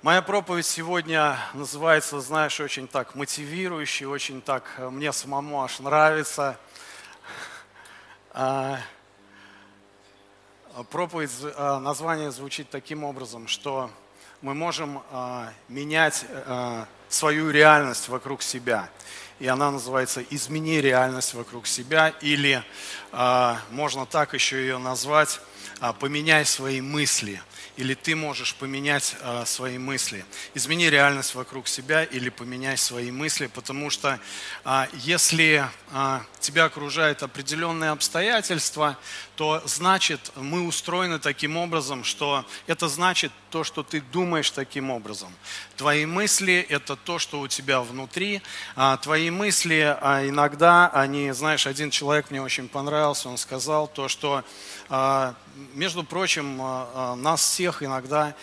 Моя проповедь сегодня называется, знаешь, очень так мотивирующей, очень так э, мне самому аж нравится. А, проповедь, а, название звучит таким образом, что мы можем а, менять свою реальность вокруг себя. И она называется «Измени реальность вокруг себя» или можно так еще ее назвать «Поменяй свои мысли» или ты можешь поменять э, свои мысли. Измени реальность вокруг себя или поменяй свои мысли, потому что э, если э, тебя окружают определенные обстоятельства, то значит мы устроены таким образом, что это значит то, что ты думаешь таким образом. Твои мысли – это то, что у тебя внутри. А твои мысли а иногда, они, знаешь, один человек мне очень понравился, он сказал то, что а, между прочим, а, нас всех иногда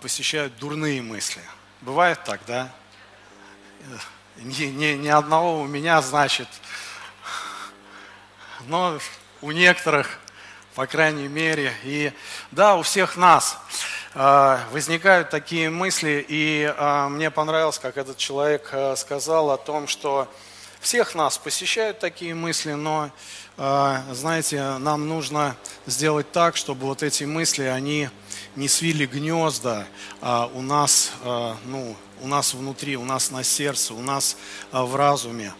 посещают дурные мысли. Бывает так, да? Ни, ни, ни одного у меня, значит. Но у некоторых, по крайней мере. И да, у всех нас возникают такие мысли. И мне понравилось, как этот человек сказал о том, что всех нас посещают такие мысли, но а, знаете, нам нужно сделать так, чтобы вот эти мысли, они не свили гнезда а у нас, а, ну, у нас внутри, у нас на сердце, у нас а, в разуме.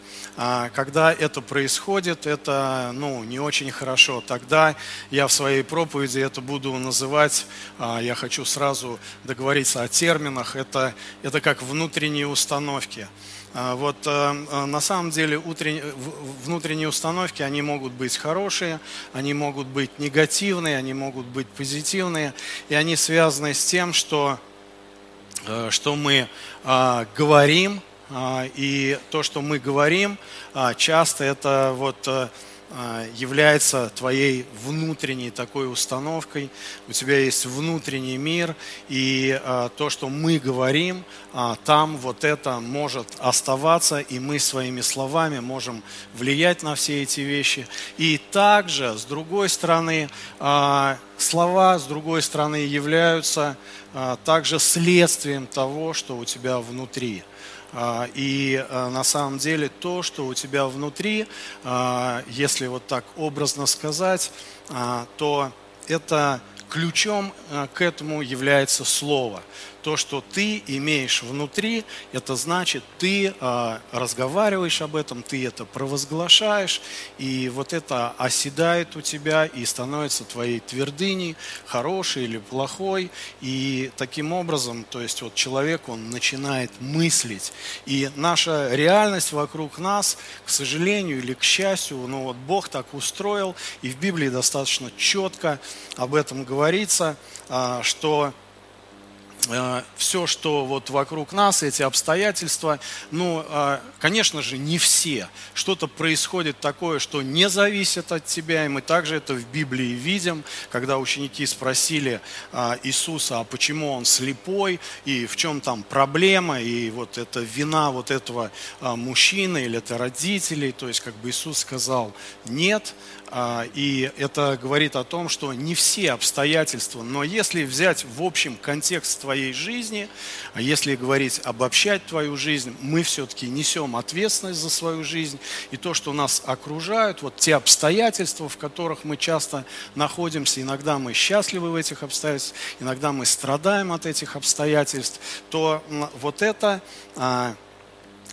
Когда это происходит, это ну, не очень хорошо. Тогда я в своей проповеди это буду называть, я хочу сразу договориться о терминах, это, это как внутренние установки. А, вот на самом деле внутренние установки, они могут быть хорошие, они могут быть негативные, они могут быть позитивные, и они связаны с тем, что, что мы а, говорим, а, и то, что мы говорим, часто это вот а, является твоей внутренней такой установкой. У тебя есть внутренний мир, и а, то, что мы говорим, а, там вот это может оставаться, и мы своими словами можем влиять на все эти вещи. И также, с другой стороны, слова, с другой стороны, являются также следствием того, что у тебя внутри. А, и а, на самом деле то, что у тебя внутри, а, если вот так образно сказать, то это ключом к этому является слово то, что ты имеешь внутри, это значит, ты э, разговариваешь об этом, ты это провозглашаешь, и вот это оседает у тебя и становится твоей твердыней, хорошей или плохой, и таким образом, то есть вот человек, он начинает мыслить, и наша реальность вокруг нас, к сожалению или к счастью, ну вот Бог так устроил, и в Библии достаточно четко об этом говорится, э, что все, что вот вокруг нас, эти обстоятельства, ну, э, конечно же, не все. Что-то происходит такое, что не зависит от тебя, и мы также это в Библии видим, когда ученики спросили э, Иисуса, а почему он слепой, и в чем там проблема, и вот это вина вот этого мужчины или это родителей, то есть как бы Иисус сказал, нет, а, и это говорит о том, что не все обстоятельства, но если взять в общем контекст твоей жизни, а если говорить, обобщать твою жизнь, мы все-таки несем ответственность за свою жизнь. И то, что нас окружают, вот те обстоятельства, в которых мы часто находимся, иногда мы счастливы в этих обстоятельствах, иногда мы страдаем от этих обстоятельств, то вот это а,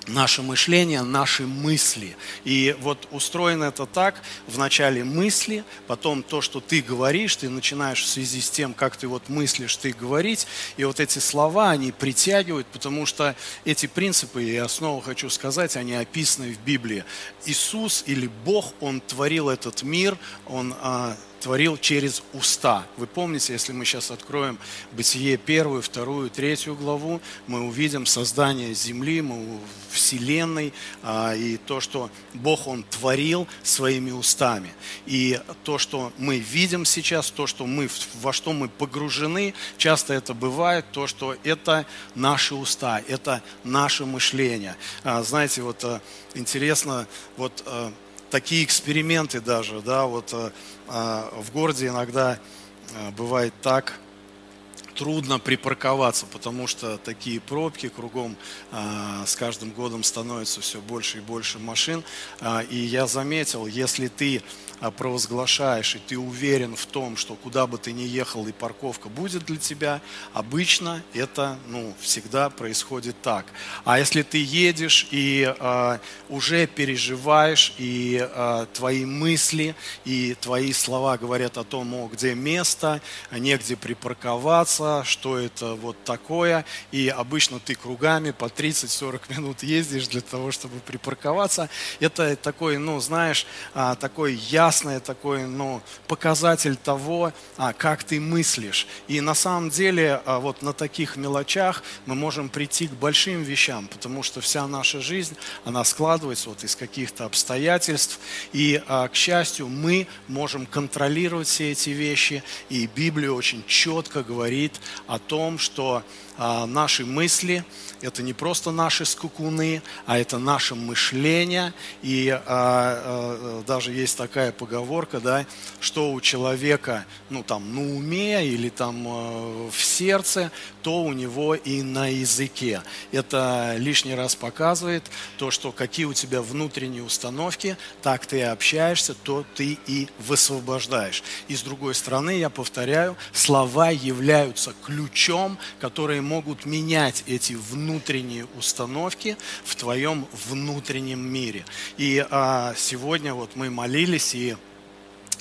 наше мышление, наши мысли. И вот устроено это так, вначале мысли, потом то, что ты говоришь, ты начинаешь в связи с тем, как ты вот мыслишь, ты говорить, и вот эти слова, они притягивают, потому что эти принципы, я снова хочу сказать, они описаны в Библии. Иисус или Бог, Он творил этот мир, Он а, творил через уста. Вы помните, если мы сейчас откроем Бытие первую, вторую, третью главу, мы увидим создание земли, мы вселенной а, и то, что Бог Он творил своими устами. И то, что мы видим сейчас, то, что мы, во что мы погружены, часто это бывает, то, что это наши уста, это наше мышление. А, знаете, вот а, интересно, вот такие эксперименты даже, да, вот а, в городе иногда а, бывает так, трудно припарковаться, потому что такие пробки кругом а, с каждым годом становится все больше и больше машин. А, и я заметил, если ты а, провозглашаешь, и ты уверен в том, что куда бы ты ни ехал, и парковка будет для тебя, обычно это ну, всегда происходит так. А если ты едешь и э, уже переживаешь, и э, твои мысли, и твои слова говорят о том, о, где место, негде припарковаться, что это вот такое, и обычно ты кругами по 30-40 минут ездишь для того, чтобы припарковаться, это такой, ну, знаешь, такой я ясный такой ну, показатель того, а, как ты мыслишь. И на самом деле а, вот на таких мелочах мы можем прийти к большим вещам, потому что вся наша жизнь, она складывается вот из каких-то обстоятельств. И, а, к счастью, мы можем контролировать все эти вещи. И Библия очень четко говорит о том, что наши мысли – это не просто наши скукуны, а это наше мышление. И а, а, даже есть такая поговорка, да, что у человека, ну там, на уме или там а, в сердце, то у него и на языке. Это лишний раз показывает то, что какие у тебя внутренние установки, так ты и общаешься, то ты и высвобождаешь. И с другой стороны, я повторяю, слова являются ключом, которые могут менять эти внутренние установки в твоем внутреннем мире. И а, сегодня вот мы молились и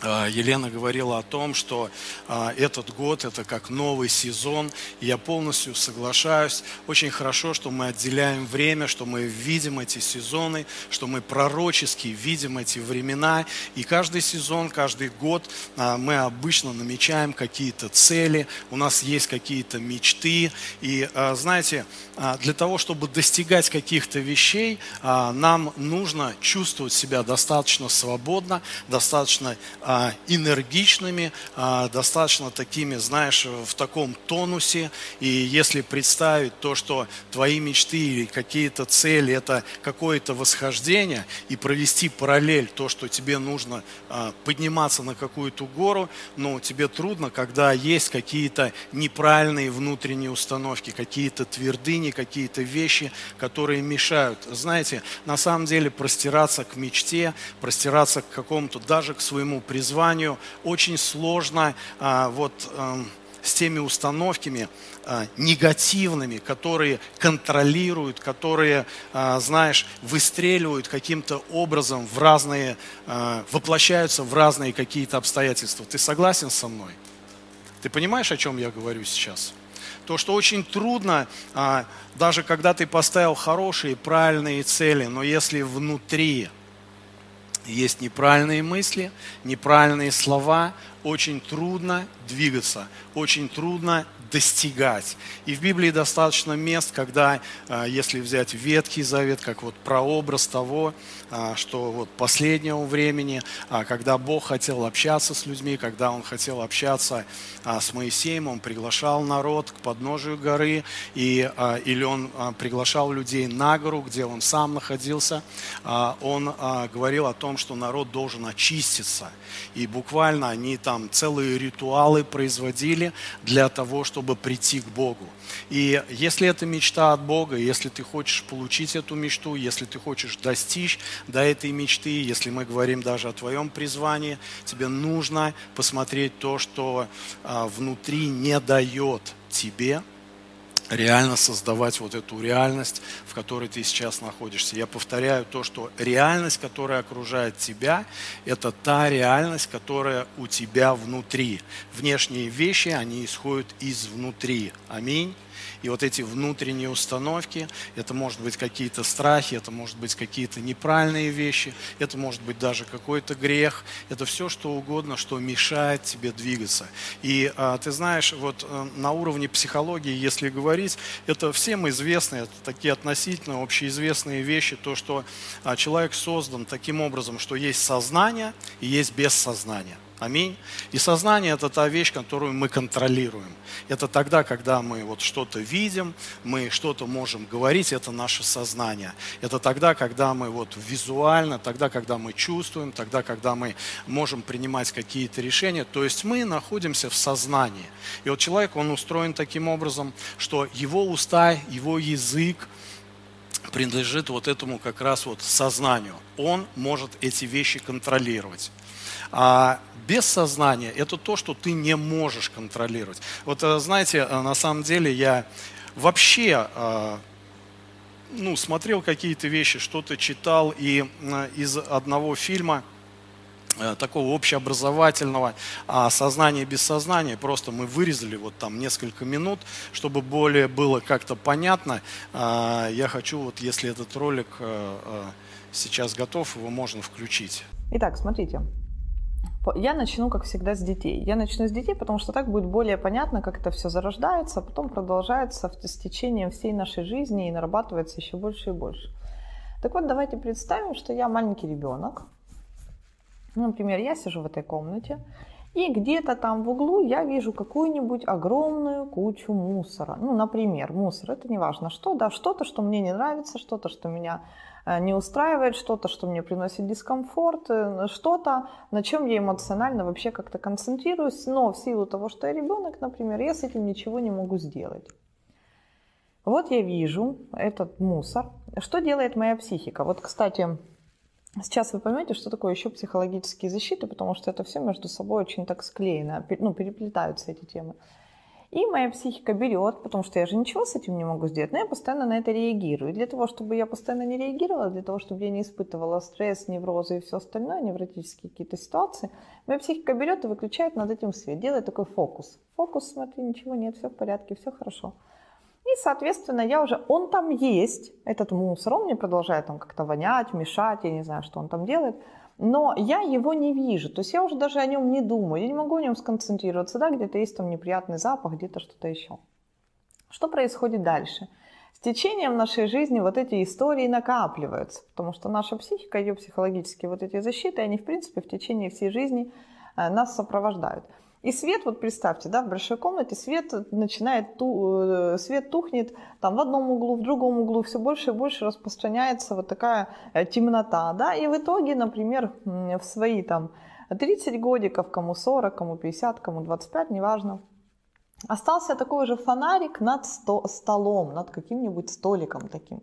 Елена говорила о том, что а, этот год это как новый сезон. Я полностью соглашаюсь. Очень хорошо, что мы отделяем время, что мы видим эти сезоны, что мы пророчески видим эти времена. И каждый сезон, каждый год а, мы обычно намечаем какие-то цели, у нас есть какие-то мечты. И знаете, для того, чтобы достигать каких-то вещей, нам нужно чувствовать себя достаточно свободно, достаточно а, энергичными, а, достаточно такими, знаешь, в таком тонусе. И если представить то, что твои мечты или какие-то цели – это какое-то восхождение, и провести параллель, то, что тебе нужно а, подниматься на какую-то гору, но тебе трудно, когда есть какие-то неправильные внутренние установки, какие-то твердыни, какие-то вещи, которые мешают. Знаете, на самом деле простираться к мечте, простираться к какому-то, даже к своему призванию, очень сложно а, вот а, с теми установками а, негативными, которые контролируют, которые, а, знаешь, выстреливают каким-то образом в разные, воплощаются в разные какие-то обстоятельства. Ты согласен со мной? Ты понимаешь, о чем я говорю сейчас? То, что очень трудно, даже когда ты поставил хорошие, правильные цели, но если внутри есть неправильные мысли, неправильные слова, очень трудно двигаться, очень трудно достигать. И в Библии достаточно мест, когда, а, если взять Ветхий Завет, как вот прообраз того, что вот последнего времени, а, когда Бог хотел общаться с людьми, когда Он хотел общаться с Моисеем, Он приглашал народ к подножию горы, и, или Он приглашал людей на гору, где Он сам находился, Он говорил о том, что народ должен очиститься. И буквально они там целые ритуалы производили для того, чтобы прийти к Богу. И если это мечта от Бога, если ты хочешь получить эту мечту, если ты хочешь достичь до этой мечты, если мы говорим даже о твоем призвании, тебе нужно посмотреть то, что а, внутри не дает тебе реально создавать вот эту реальность, в которой ты сейчас находишься. Я повторяю то, что реальность, которая окружает тебя, это та реальность, которая у тебя внутри. Внешние вещи, они исходят изнутри. Аминь. И вот эти внутренние установки, это может быть какие-то страхи, это может быть какие-то неправильные вещи, это может быть даже какой-то грех, это все что угодно, что мешает тебе двигаться. И а, ты знаешь, вот а, на уровне психологии, если говорить, это всем известно, это такие относительно общеизвестные вещи, то, что а, человек создан таким образом, что есть сознание и есть бессознание. Аминь. И сознание – это та вещь, которую мы контролируем. Это тогда, когда мы вот что-то видим, мы что-то можем говорить, это наше сознание. Это тогда, когда мы вот визуально, тогда, когда мы чувствуем, тогда, когда мы можем принимать какие-то решения. То есть мы находимся в сознании. И вот человек, он устроен таким образом, что его уста, его язык, принадлежит вот этому как раз вот сознанию. Он может эти вещи контролировать. А без сознания это то, что ты не можешь контролировать. Вот э, знаете, э, на самом деле я вообще э, ну, смотрел какие-то вещи, что-то читал, и из одного фильма – такого общеобразовательного а сознания без сознания. Просто мы вырезали вот там несколько минут, чтобы более было как-то понятно. Я хочу, вот если этот ролик сейчас готов, его можно включить. Итак, смотрите. Я начну, как всегда, с детей. Я начну с детей, потому что так будет более понятно, как это все зарождается, а потом продолжается с течением всей нашей жизни и нарабатывается еще больше и больше. Так вот, давайте представим, что я маленький ребенок, ну, например, я сижу в этой комнате, и где-то там в углу я вижу какую-нибудь огромную кучу мусора. Ну, например, мусор, это не важно что, да, что-то, что мне не нравится, что-то, что меня не устраивает, что-то, что мне приносит дискомфорт, э, что-то, на чем я эмоционально вообще как-то концентрируюсь, но в силу того, что я ребенок, например, я с этим ничего не могу сделать. Вот я вижу этот мусор. Что делает моя психика? Вот, кстати, Сейчас вы поймете, что такое еще психологические защиты, потому что это все между собой очень так склеено, ну, переплетаются эти темы. И моя психика берет, потому что я же ничего с этим не могу сделать, но я постоянно на это реагирую. И для того, чтобы я постоянно не реагировала, для того, чтобы я не испытывала стресс, неврозы и все остальное, невротические какие-то ситуации, моя психика берет и выключает над этим свет, делает такой фокус. Фокус, смотри, ничего нет, все в порядке, все хорошо. И, соответственно, я уже, он там есть, этот мусор, он мне продолжает там как-то вонять, мешать, я не знаю, что он там делает, но я его не вижу, то есть я уже даже о нем не думаю, я не могу о нем сконцентрироваться, да, где-то есть там неприятный запах, где-то что-то еще. Что происходит дальше? С течением нашей жизни вот эти истории накапливаются, потому что наша психика, ее психологические вот эти защиты, они, в принципе, в течение всей жизни э, нас сопровождают. И свет, вот представьте, да, в большой комнате свет начинает, ту, э, свет тухнет там в одном углу, в другом углу, все больше и больше распространяется вот такая э, темнота, да, и в итоге, например, в свои там 30 годиков, кому 40, кому 50, кому 25, неважно, остался такой же фонарик над сто, столом, над каким-нибудь столиком таким.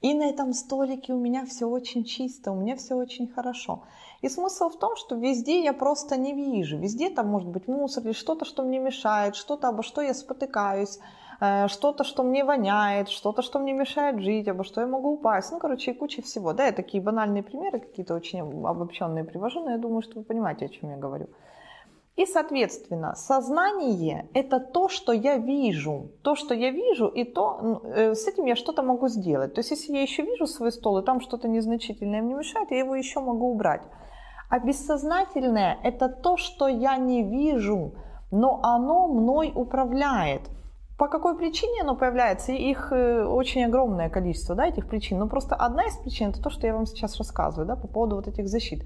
И на этом столике у меня все очень чисто, у меня все очень хорошо. И смысл в том, что везде я просто не вижу. Везде там может быть мусор или что-то, что мне мешает, что-то, обо что я спотыкаюсь, э, что-то, что мне воняет, что-то, что мне мешает жить, обо что я могу упасть. Ну, короче, и куча всего. Да, я такие банальные примеры какие-то очень обобщенные привожу, но я думаю, что вы понимаете, о чем я говорю. И, соответственно, сознание – это то, что я вижу. То, что я вижу, и то, э, с этим я что-то могу сделать. То есть, если я еще вижу свой стол, и там что-то незначительное мне мешает, я его еще могу убрать. А бессознательное – это то, что я не вижу, но оно мной управляет. По какой причине оно появляется? Их э, очень огромное количество, да, этих причин. Но просто одна из причин – это то, что я вам сейчас рассказываю, да, по поводу вот этих защит.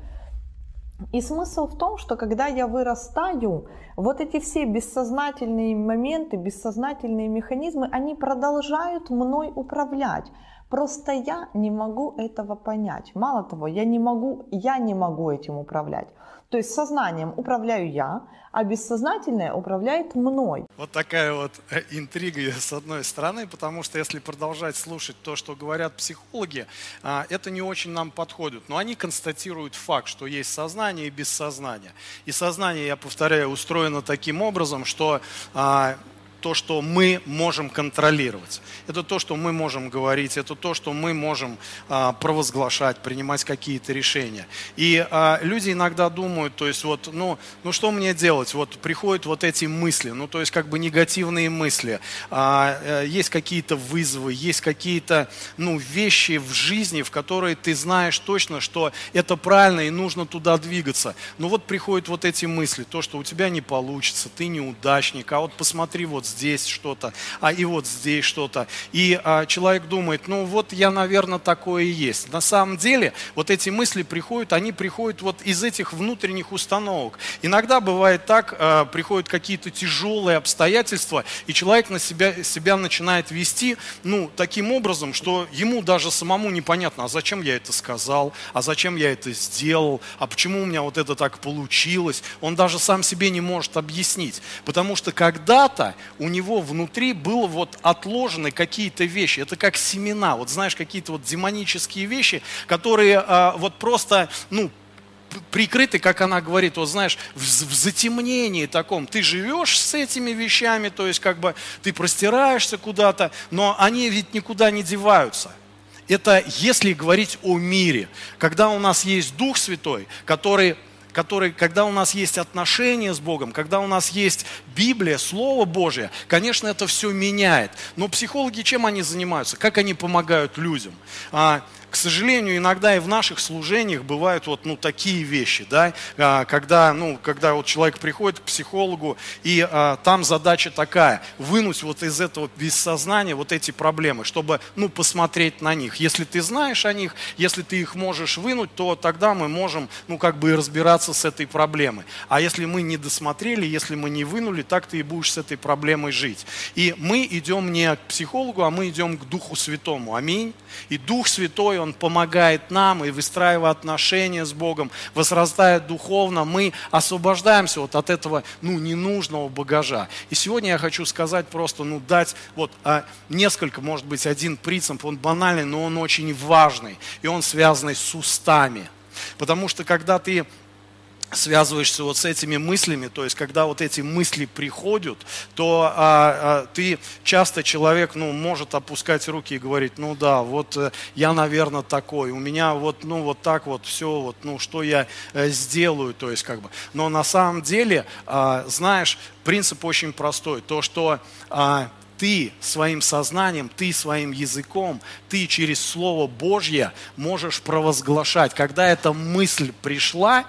И смысл в том, что когда я вырастаю, вот эти все бессознательные моменты, бессознательные механизмы, они продолжают мной управлять. Просто я не могу этого понять. Мало того, я не могу, я не могу этим управлять. То есть сознанием управляю я, а бессознательное управляет мной. Вот такая вот э, интрига с одной стороны, потому что если продолжать слушать то, что говорят психологи, а, это не очень нам подходит. Но они констатируют факт, что есть сознание и бессознание. И сознание, я повторяю, устроено таким образом, что а, то, что мы можем контролировать. Это то, что мы можем говорить, это то, что мы можем а, провозглашать, принимать какие-то решения. И а, люди иногда думают, то есть вот, ну, ну что мне делать? Вот приходят вот эти мысли, ну то есть как бы негативные мысли, а, а, есть какие-то вызовы, есть какие-то ну, вещи в жизни, в которые ты знаешь точно, что это правильно и нужно туда двигаться. Но вот приходят вот эти мысли, то, что у тебя не получится, ты неудачник, а вот посмотри вот здесь что-то, а и вот здесь что-то. И а, человек думает, ну вот я, наверное, такое и есть. На самом деле вот эти мысли приходят, они приходят вот из этих внутренних установок. Иногда бывает так, а, приходят какие-то тяжелые обстоятельства, и человек на себя, себя начинает вести, ну, таким образом, что ему даже самому непонятно, а зачем я это сказал, а зачем я это сделал, а почему у меня вот это так получилось. Он даже сам себе не может объяснить. Потому что когда-то у него внутри было вот отложены какие-то вещи. Это как семена, вот знаешь, какие-то вот демонические вещи, которые а, вот просто, ну, прикрыты, как она говорит, вот знаешь, в, в затемнении таком. Ты живешь с этими вещами, то есть как бы ты простираешься куда-то, но они ведь никуда не деваются. Это если говорить о мире, когда у нас есть Дух Святой, который который, когда у нас есть отношения с Богом, когда у нас есть Библия, Слово Божье, конечно, это все меняет. Но психологи чем они занимаются? Как они помогают людям? К сожалению, иногда и в наших служениях бывают вот ну, такие вещи, да, а, когда, ну, когда вот человек приходит к психологу, и а, там задача такая, вынуть вот из этого бессознания вот эти проблемы, чтобы ну, посмотреть на них. Если ты знаешь о них, если ты их можешь вынуть, то тогда мы можем ну, как бы разбираться с этой проблемой. А если мы не досмотрели, если мы не вынули, так ты и будешь с этой проблемой жить. И мы идем не к психологу, а мы идем к Духу Святому. Аминь. И Дух Святой, Он помогает нам и выстраивая отношения с Богом, возрастая духовно, мы освобождаемся вот от этого ну, ненужного багажа. И сегодня я хочу сказать просто, ну, дать вот а, несколько, может быть, один принцип, он банальный, но он очень важный, и он связанный с устами. Потому что когда ты связываешься вот с этими мыслями, то есть когда вот эти мысли приходят, то а, а, ты часто человек, ну, может опускать руки и говорить, ну да, вот э, я, наверное, такой, у меня вот, ну, вот так вот все, вот, ну, что я э, сделаю, то есть как бы. Но на самом деле, а, знаешь, принцип очень простой, то, что а, ты своим сознанием, ты своим языком, ты через Слово Божье можешь провозглашать. Когда эта мысль пришла,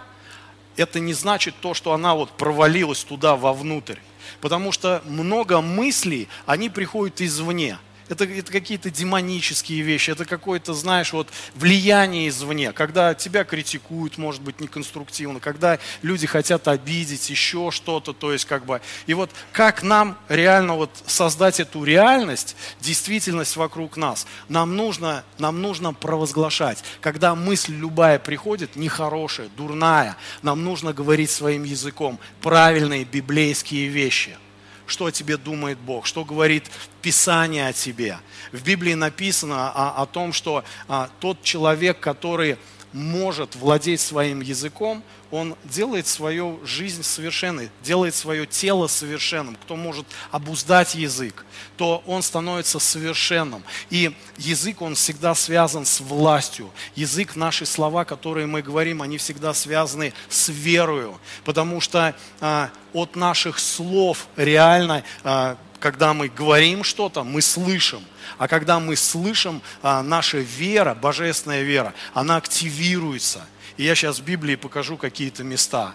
это не значит то, что она вот провалилась туда вовнутрь. Потому что много мыслей, они приходят извне это, это какие-то демонические вещи, это какое-то, знаешь, вот влияние извне, когда тебя критикуют, может быть, неконструктивно, когда люди хотят обидеть, еще что-то, то есть как бы, и вот как нам реально вот создать эту реальность, действительность вокруг нас, нам нужно, нам нужно провозглашать, когда мысль любая приходит, нехорошая, дурная, нам нужно говорить своим языком правильные библейские вещи – что о тебе думает Бог, что говорит Писание о тебе. В Библии написано о, о том, что а, тот человек, который может владеть своим языком, он делает свою жизнь совершенной, делает свое тело совершенным. Кто может обуздать язык, то он становится совершенным. И язык, он всегда связан с властью. Язык, наши слова, которые мы говорим, они всегда связаны с верою. Потому что а, от наших слов реально, а, когда мы говорим что-то, мы слышим. А когда мы слышим, а, наша вера, божественная вера, она активируется – и я сейчас в Библии покажу какие-то места.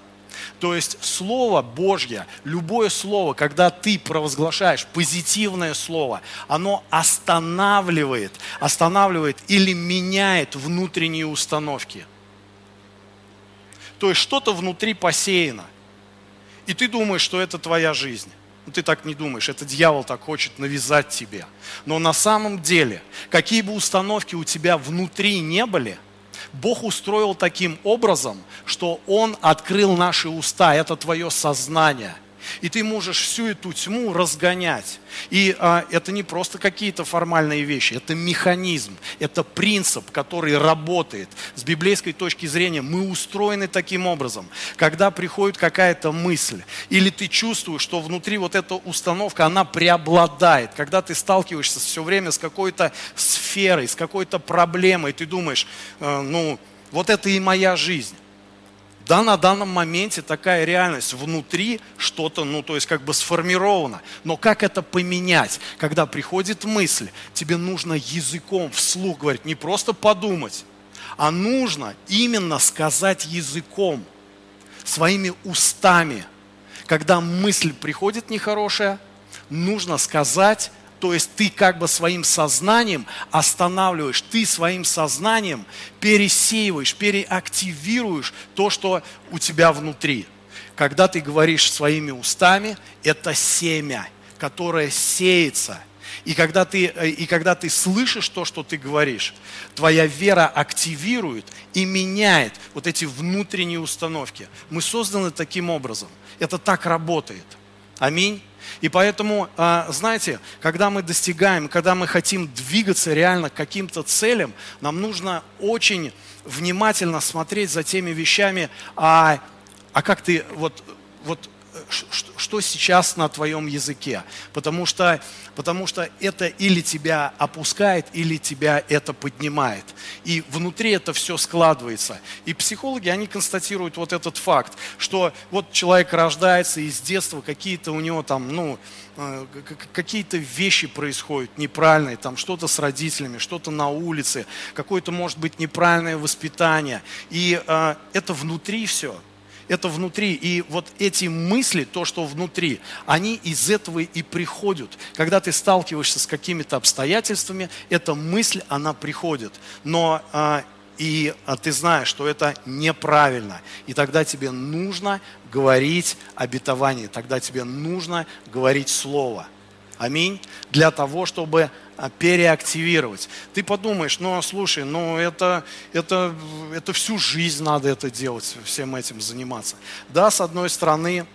То есть Слово Божье, любое слово, когда ты провозглашаешь позитивное слово, оно останавливает, останавливает или меняет внутренние установки. То есть что-то внутри посеяно. И ты думаешь, что это твоя жизнь. Но ты так не думаешь, это дьявол так хочет навязать тебе. Но на самом деле, какие бы установки у тебя внутри не были – Бог устроил таким образом, что Он открыл наши уста, это твое сознание – и ты можешь всю эту тьму разгонять. И а, это не просто какие-то формальные вещи, это механизм, это принцип, который работает. С библейской точки зрения мы устроены таким образом. Когда приходит какая-то мысль, или ты чувствуешь, что внутри вот эта установка, она преобладает, когда ты сталкиваешься все время с какой-то сферой, с какой-то проблемой, ты думаешь, э, ну, вот это и моя жизнь да, на данном моменте такая реальность. Внутри что-то, ну, то есть как бы сформировано. Но как это поменять? Когда приходит мысль, тебе нужно языком вслух говорить, не просто подумать, а нужно именно сказать языком, своими устами. Когда мысль приходит нехорошая, нужно сказать то есть ты как бы своим сознанием останавливаешь, ты своим сознанием пересеиваешь, переактивируешь то, что у тебя внутри. Когда ты говоришь своими устами, это семя, которое сеется. И когда, ты, и когда ты слышишь то, что ты говоришь, твоя вера активирует и меняет вот эти внутренние установки. Мы созданы таким образом. Это так работает. Аминь. И поэтому, а, знаете, когда мы достигаем, когда мы хотим двигаться реально к каким-то целям, нам нужно очень внимательно смотреть за теми вещами, а, а как ты вот, вот что сейчас на твоем языке. Потому что, потому что это или тебя опускает, или тебя это поднимает. И внутри это все складывается. И психологи, они констатируют вот этот факт, что вот человек рождается, и с детства какие-то у него там, ну, э, какие-то вещи происходят неправильные, там что-то с родителями, что-то на улице, какое-то может быть неправильное воспитание. И э, это внутри все это внутри. И вот эти мысли, то, что внутри, они из этого и приходят. Когда ты сталкиваешься с какими-то обстоятельствами, эта мысль, она приходит. Но а, и а, ты знаешь, что это неправильно. И тогда тебе нужно говорить обетование, тогда тебе нужно говорить Слово. Аминь. Для того, чтобы переактивировать. Ты подумаешь, ну слушай, ну это, это, это всю жизнь надо это делать, всем этим заниматься. Да, с одной стороны,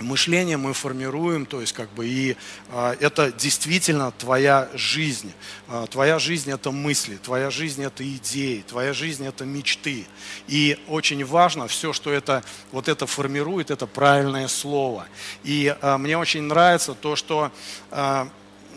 мышление мы формируем, то есть как бы и э, это действительно твоя жизнь. Э, твоя жизнь это мысли, твоя жизнь это идеи, твоя жизнь это мечты. И очень важно все, что это вот это формирует, это правильное слово. И э, мне очень нравится то, что Э,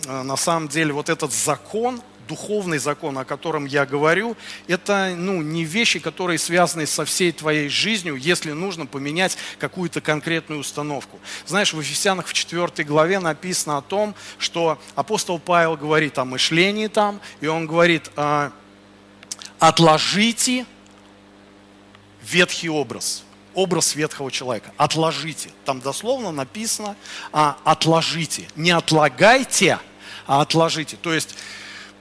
на самом деле вот этот закон, духовный закон, о котором я говорю, это ну, не вещи, которые связаны со всей твоей жизнью, если нужно поменять какую-то конкретную установку. Знаешь, в Ефесянах в 4 главе написано о том, что апостол Павел говорит о мышлении там, и он говорит, «А, отложите ветхий образ – образ ветхого человека. Отложите. Там дословно написано а, отложите. Не отлагайте, а отложите. То есть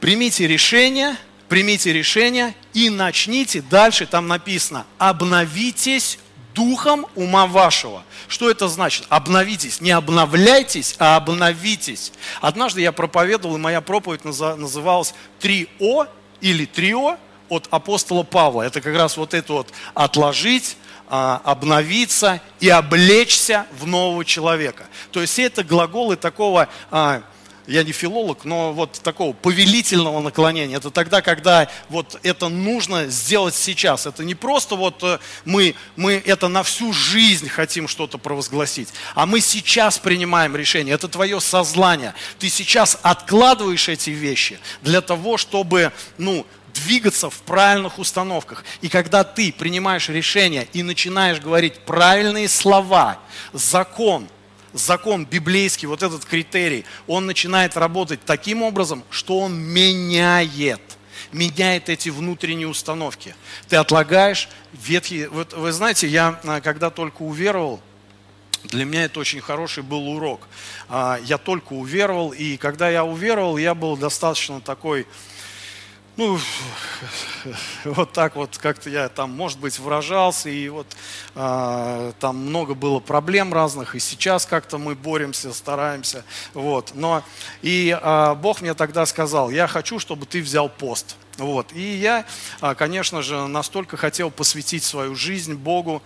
примите решение, примите решение и начните. Дальше там написано обновитесь духом ума вашего. Что это значит? Обновитесь. Не обновляйтесь, а обновитесь. Однажды я проповедовал, и моя проповедь называлась «Три О» или «Трио» от апостола Павла. Это как раз вот это вот «отложить», а, обновиться и облечься в нового человека. То есть это глаголы такого, а, я не филолог, но вот такого повелительного наклонения. Это тогда, когда вот это нужно сделать сейчас. Это не просто вот э, мы, мы это на всю жизнь хотим что-то провозгласить, а мы сейчас принимаем решение. Это твое сознание. Ты сейчас откладываешь эти вещи для того, чтобы, ну, двигаться в правильных установках. И когда ты принимаешь решение и начинаешь говорить правильные слова, закон, закон библейский, вот этот критерий, он начинает работать таким образом, что он меняет меняет эти внутренние установки. Ты отлагаешь ветхие... Вот вы знаете, я а, когда только уверовал, для меня это очень хороший был урок. А, я только уверовал, и когда я уверовал, я был достаточно такой ну, вот так вот как-то я там, может быть, выражался, и вот э, там много было проблем разных, и сейчас как-то мы боремся, стараемся, вот. Но и э, Бог мне тогда сказал, я хочу, чтобы ты взял пост, вот. И я, конечно же, настолько хотел посвятить свою жизнь Богу,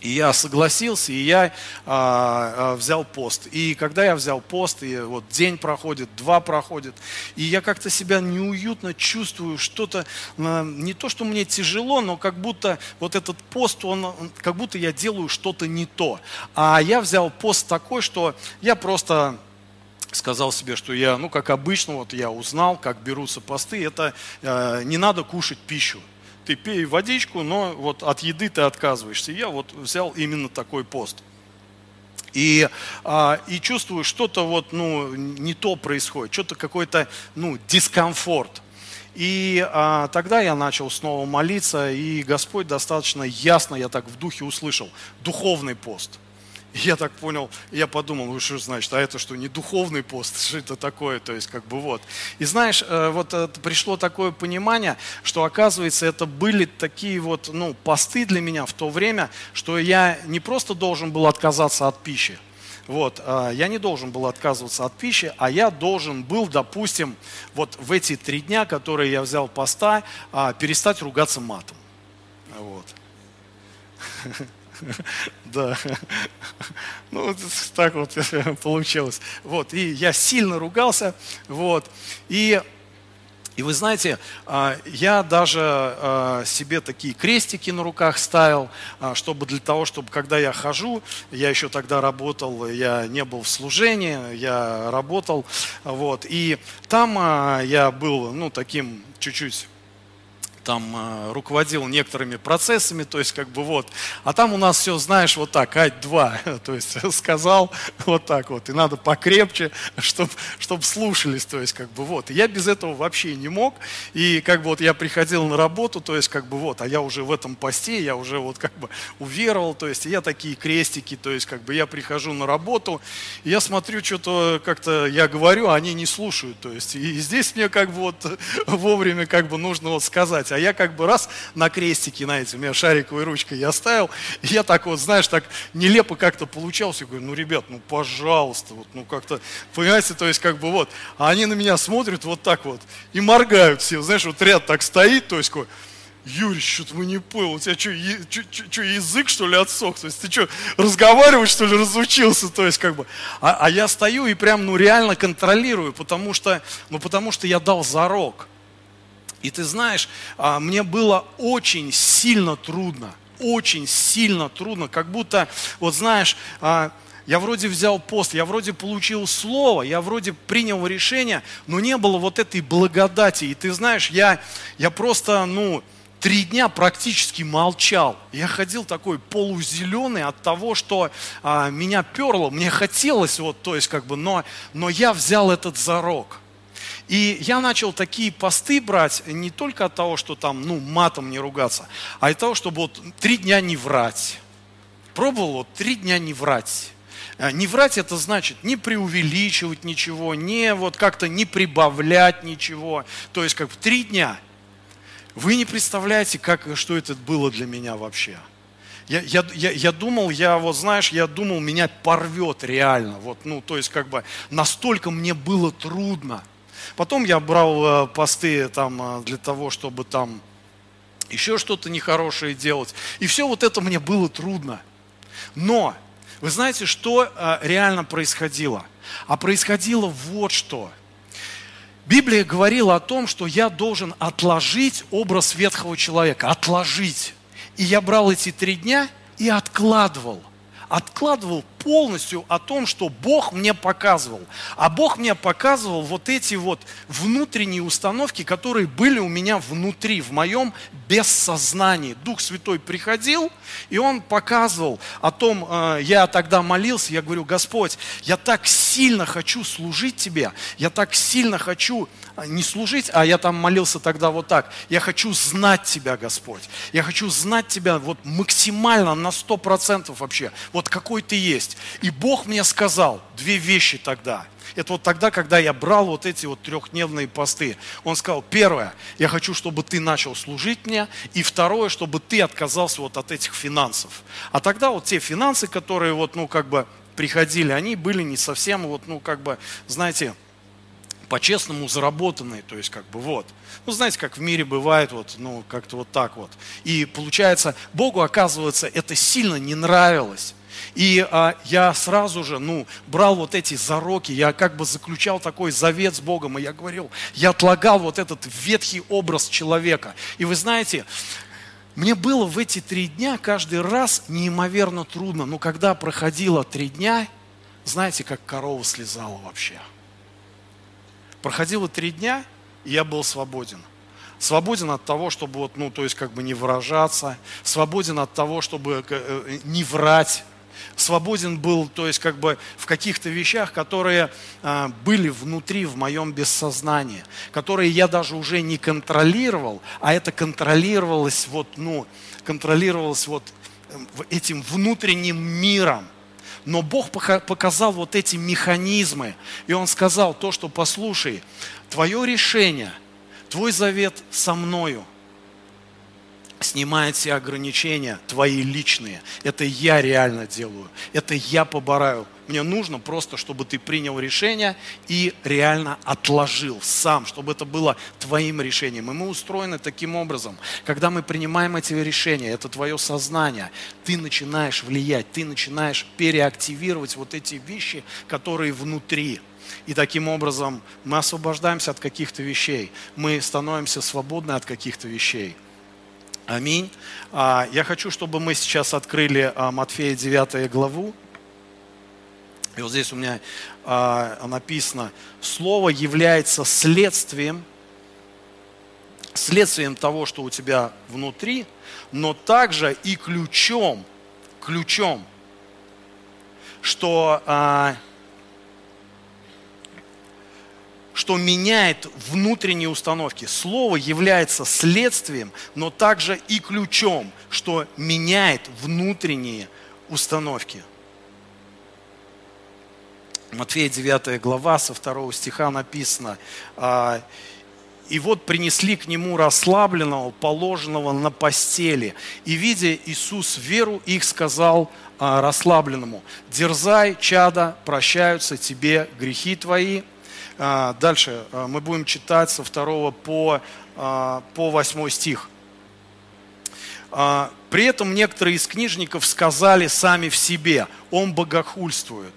и я согласился, и я а, а, взял пост. И когда я взял пост, и вот день проходит, два проходит, и я как-то себя неуютно чувствую, что-то, а, не то, что мне тяжело, но как будто вот этот пост, он, как будто я делаю что-то не то. А я взял пост такой, что я просто сказал себе, что я, ну, как обычно, вот я узнал, как берутся посты, это э, не надо кушать пищу ты пей водичку, но вот от еды ты отказываешься. Я вот взял именно такой пост. И, а, и чувствую, что-то вот, ну, не то происходит, что-то какой-то, ну, дискомфорт. И а, тогда я начал снова молиться, и Господь достаточно ясно, я так в духе услышал, духовный пост. Я так понял, я подумал, ну что значит, а это что, не духовный пост, что это такое, то есть как бы вот. И знаешь, э, вот пришло такое понимание, что оказывается это были такие вот, ну, посты для меня в то время, что я не просто должен был отказаться от пищи, вот, а, я не должен был отказываться от пищи, а я должен был, допустим, вот в эти три дня, которые я взял поста, а, перестать ругаться матом. Вот. Да. Ну, так вот получилось. Вот. И я сильно ругался. Вот. И и вы знаете, а, я даже а, себе такие крестики на руках ставил, а, чтобы для того, чтобы когда я хожу, я еще тогда работал, я не был в служении, я работал, вот, и там я был, ну, таким чуть-чуть там э, руководил некоторыми процессами, то есть как бы вот. А там у нас все, знаешь, вот так, ать два, то есть сказал вот так вот. И надо покрепче, чтобы чтоб слушались, то есть как бы вот. И я без этого вообще не мог. И как бы вот я приходил на работу, то есть как бы вот, а я уже в этом посте, я уже вот как бы уверовал, то есть я такие крестики, то есть как бы я прихожу на работу, и я смотрю, что-то как-то я говорю, а они не слушают, то есть. И здесь мне как бы вот вовремя как бы нужно вот сказать, а я как бы раз на крестике, знаете, у меня шариковой ручкой я ставил, и я так вот, знаешь, так нелепо как-то получался, я говорю, ну, ребят, ну, пожалуйста, вот, ну, как-то, понимаете, то есть, как бы вот, а они на меня смотрят вот так вот и моргают все, знаешь, вот ряд так стоит, то есть, какой, Юрий, что-то мы не понял, у тебя что, что, язык, что ли, отсох? То есть ты что, разговаривать, что ли, разучился? То есть как бы, а, а я стою и прям, ну, реально контролирую, потому что, ну, потому что я дал зарок. И ты знаешь, а, мне было очень сильно трудно, очень сильно трудно, как будто, вот знаешь, а, я вроде взял пост, я вроде получил слово, я вроде принял решение, но не было вот этой благодати. И ты знаешь, я, я просто, ну, три дня практически молчал. Я ходил такой полузеленый от того, что а, меня перло, мне хотелось вот, то есть как бы, но, но я взял этот зарок. И я начал такие посты брать не только от того, что там, ну, матом не ругаться, а от того, чтобы вот три дня не врать. Пробовал вот три дня не врать. Э, не врать это значит не преувеличивать ничего, не вот как-то не прибавлять ничего. То есть как три дня. Вы не представляете, как, что это было для меня вообще. Я, я, я, я думал, я вот знаешь, я думал, меня порвет реально. Вот, ну, то есть как бы настолько мне было трудно. Потом я брал э, посты там э, для того, чтобы там еще что-то нехорошее делать. И все вот это мне было трудно. Но вы знаете, что э, реально происходило? А происходило вот что. Библия говорила о том, что я должен отложить образ ветхого человека, отложить. И я брал эти три дня и откладывал – откладывал полностью о том, что Бог мне показывал. А Бог мне показывал вот эти вот внутренние установки, которые были у меня внутри, в моем бессознании. Дух Святой приходил, и Он показывал о том, э, я тогда молился, я говорю, Господь, я так сильно хочу служить Тебе, я так сильно хочу э, не служить, а я там молился тогда вот так. Я хочу знать Тебя, Господь. Я хочу знать Тебя вот максимально на сто процентов вообще вот какой ты есть. И Бог мне сказал две вещи тогда. Это вот тогда, когда я брал вот эти вот трехдневные посты. Он сказал, первое, я хочу, чтобы ты начал служить мне, и второе, чтобы ты отказался вот от этих финансов. А тогда вот те финансы, которые вот, ну, как бы приходили, они были не совсем вот, ну, как бы, знаете, по-честному заработанные, то есть как бы вот. Ну, знаете, как в мире бывает, вот, ну, как-то вот так вот. И получается, Богу, оказывается, это сильно не нравилось. И а, я сразу же, ну, брал вот эти зароки, я как бы заключал такой завет с Богом, и я говорил, я отлагал вот этот ветхий образ человека. И вы знаете, мне было в эти три дня каждый раз неимоверно трудно, но когда проходило три дня, знаете, как корова слезала вообще. Проходило три дня, и я был свободен свободен от того, чтобы вот, ну, то есть как бы не выражаться, свободен от того, чтобы э, не врать, свободен был, то есть как бы в каких-то вещах, которые а, были внутри в моем бессознании, которые я даже уже не контролировал, а это контролировалось вот, ну, контролировалось вот эм, этим внутренним миром. Но Бог показал вот эти механизмы. И Он сказал то, что послушай, твое решение, твой завет со мною – снимает все ограничения твои личные. Это я реально делаю. Это я побораю. Мне нужно просто, чтобы ты принял решение и реально отложил сам, чтобы это было твоим решением. И мы устроены таким образом. Когда мы принимаем эти решения, это твое сознание, ты начинаешь влиять, ты начинаешь переактивировать вот эти вещи, которые внутри. И таким образом мы освобождаемся от каких-то вещей, мы становимся свободны от каких-то вещей. Аминь. А, я хочу, чтобы мы сейчас открыли а, Матфея 9 главу. И вот здесь у меня а, написано, слово является следствием, следствием того, что у тебя внутри, но также и ключом, ключом, что что меняет внутренние установки. Слово является следствием, но также и ключом, что меняет внутренние установки. Матфея 9 глава, со 2 стиха написано, «А, «И вот принесли к нему расслабленного, положенного на постели. И, видя Иисус веру их, сказал а, расслабленному, «Дерзай, чада, прощаются тебе грехи твои». А, дальше а, мы будем читать со 2 по, а, по 8 стих. При этом некоторые из книжников сказали сами в себе, он богохульствует.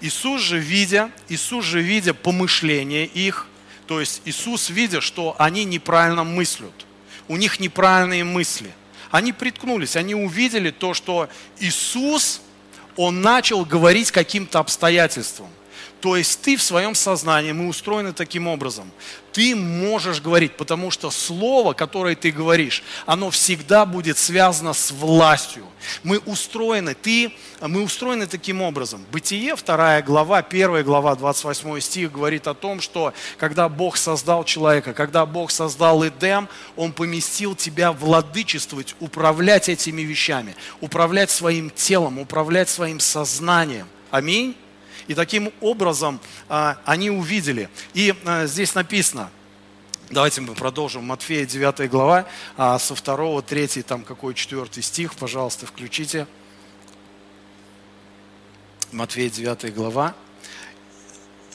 Иисус же, видя, Иисус же, видя помышления их, то есть Иисус, видя, что они неправильно мыслят, у них неправильные мысли, они приткнулись, они увидели то, что Иисус, Он начал говорить каким-то обстоятельством. То есть ты в своем сознании, мы устроены таким образом. Ты можешь говорить, потому что слово, которое ты говоришь, оно всегда будет связано с властью. Мы устроены, ты, мы устроены таким образом. Бытие, вторая глава, первая глава, 28 стих говорит о том, что когда Бог создал человека, когда Бог создал Эдем, Он поместил тебя владычествовать, управлять этими вещами, управлять своим телом, управлять своим сознанием. Аминь. И таким образом а, они увидели. И а, здесь написано, Давайте мы продолжим. Матфея 9 глава, а, со 2, 3, там какой 4 стих, пожалуйста, включите. Матфея 9 глава.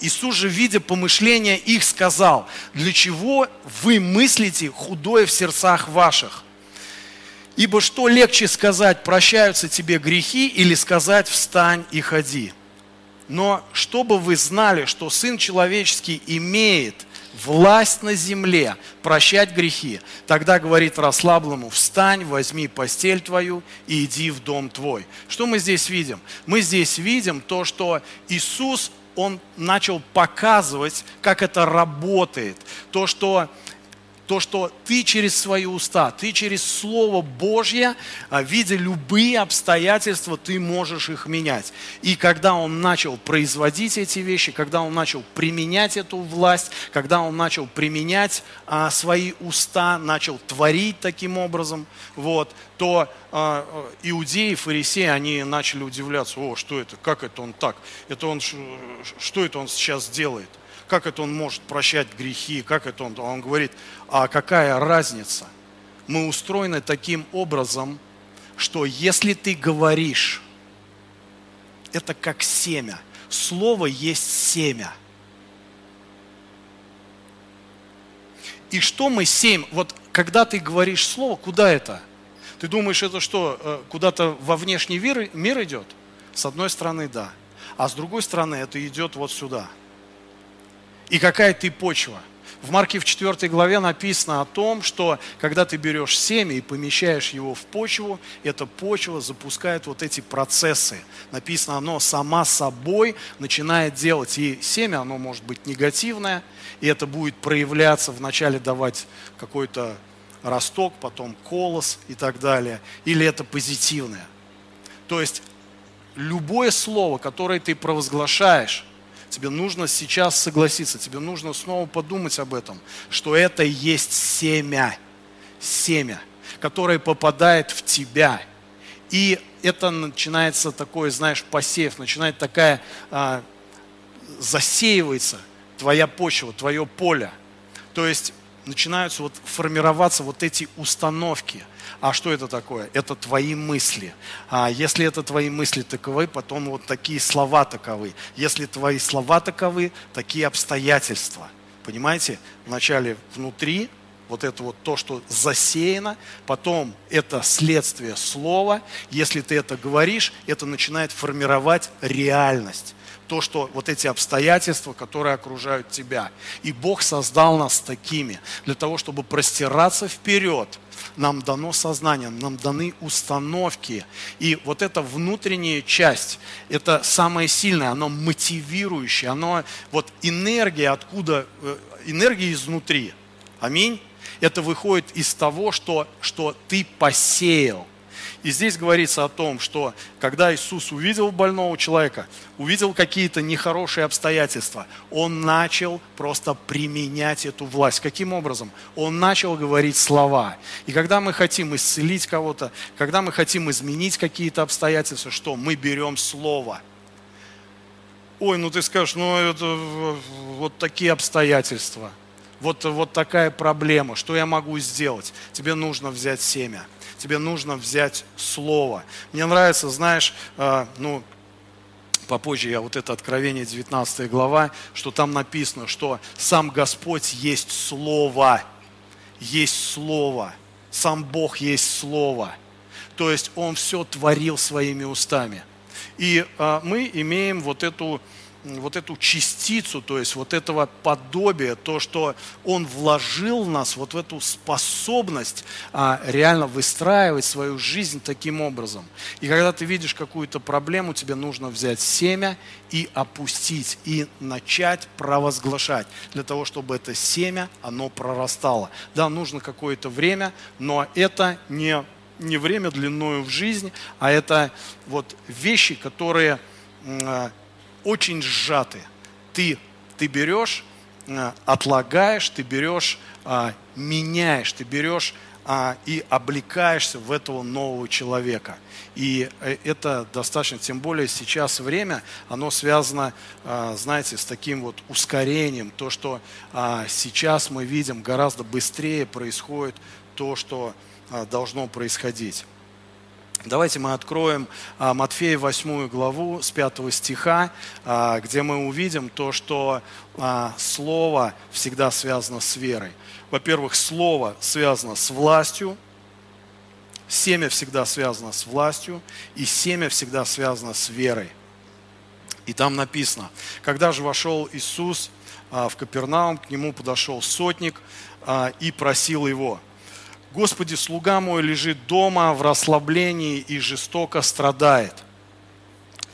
Иисус же, видя помышления их, сказал, для чего вы мыслите худое в сердцах ваших? Ибо что легче сказать, прощаются тебе грехи, или сказать, встань и ходи? Но чтобы вы знали, что Сын Человеческий имеет власть на земле прощать грехи, тогда говорит расслабленному, встань, возьми постель твою и иди в дом твой. Что мы здесь видим? Мы здесь видим то, что Иисус, Он начал показывать, как это работает. То, что то, что ты через свои уста, ты через Слово Божье, а, видя любые обстоятельства, ты можешь их менять. И когда он начал производить эти вещи, когда он начал применять эту власть, когда он начал применять а, свои уста, начал творить таким образом, вот, то а, иудеи, фарисеи, они начали удивляться, о, что это, как это он так, это он, что это он сейчас делает? Как это он может прощать грехи, как это он, он говорит, а какая разница? Мы устроены таким образом, что если ты говоришь, это как семя. Слово есть семя. И что мы сеем? Вот когда ты говоришь слово, куда это? Ты думаешь, это что, э, куда-то во внешний мир, мир идет? С одной стороны, да. А с другой стороны, это идет вот сюда – и какая ты почва. В Марке в 4 главе написано о том, что когда ты берешь семя и помещаешь его в почву, эта почва запускает вот эти процессы. Написано, оно сама собой начинает делать. И семя, оно может быть негативное, и это будет проявляться, вначале давать какой-то росток, потом колос и так далее. Или это позитивное. То есть любое слово, которое ты провозглашаешь, Тебе нужно сейчас согласиться, тебе нужно снова подумать об этом, что это есть семя, семя, которое попадает в тебя. И это начинается такой, знаешь, посев, начинает такая, а, засеивается твоя почва, твое поле. То есть начинаются вот формироваться вот эти установки. А что это такое? Это твои мысли. А если это твои мысли таковы, потом вот такие слова таковы. Если твои слова таковы, такие обстоятельства. Понимаете? Вначале внутри, вот это вот то, что засеяно, потом это следствие слова. Если ты это говоришь, это начинает формировать реальность то, что вот эти обстоятельства, которые окружают тебя. И Бог создал нас такими, для того, чтобы простираться вперед. Нам дано сознание, нам даны установки. И вот эта внутренняя часть, это самое сильное, оно мотивирующее, оно вот энергия откуда, э, энергия изнутри. Аминь. Это выходит из того, что, что ты посеял. И здесь говорится о том, что когда Иисус увидел больного человека, увидел какие-то нехорошие обстоятельства, он начал просто применять эту власть. Каким образом? Он начал говорить слова. И когда мы хотим исцелить кого-то, когда мы хотим изменить какие-то обстоятельства, что? Мы берем слово. Ой, ну ты скажешь, ну это вот такие обстоятельства – вот, вот такая проблема, что я могу сделать? Тебе нужно взять семя тебе нужно взять слово. Мне нравится, знаешь, э, ну, попозже я вот это Откровение 19 глава, что там написано, что сам Господь есть Слово, есть Слово, сам Бог есть Слово. То есть Он все творил своими устами. И э, мы имеем вот эту вот эту частицу, то есть вот этого подобия, то, что Он вложил в нас, вот в эту способность а, реально выстраивать свою жизнь таким образом. И когда ты видишь какую-то проблему, тебе нужно взять семя и опустить, и начать провозглашать, для того, чтобы это семя, оно прорастало. Да, нужно какое-то время, но это не, не время длиною в жизнь, а это вот вещи, которые а, очень сжаты. Ты, ты берешь, э, отлагаешь, ты берешь, а, меняешь, ты берешь а, и облекаешься в этого нового человека. И э, это достаточно, тем более сейчас время, оно связано, а, знаете, с таким вот ускорением, то, что сейчас мы видим гораздо быстрее происходит то, что должно происходить. Давайте мы откроем а, Матфея 8 главу с 5 стиха, а, где мы увидим то, что а, Слово всегда связано с верой. Во-первых, Слово связано с властью, семя всегда связано с властью, и семя всегда связано с верой. И там написано, когда же вошел Иисус в Капернаум, к нему подошел сотник и просил его – Господи, слуга мой лежит дома в расслаблении и жестоко страдает.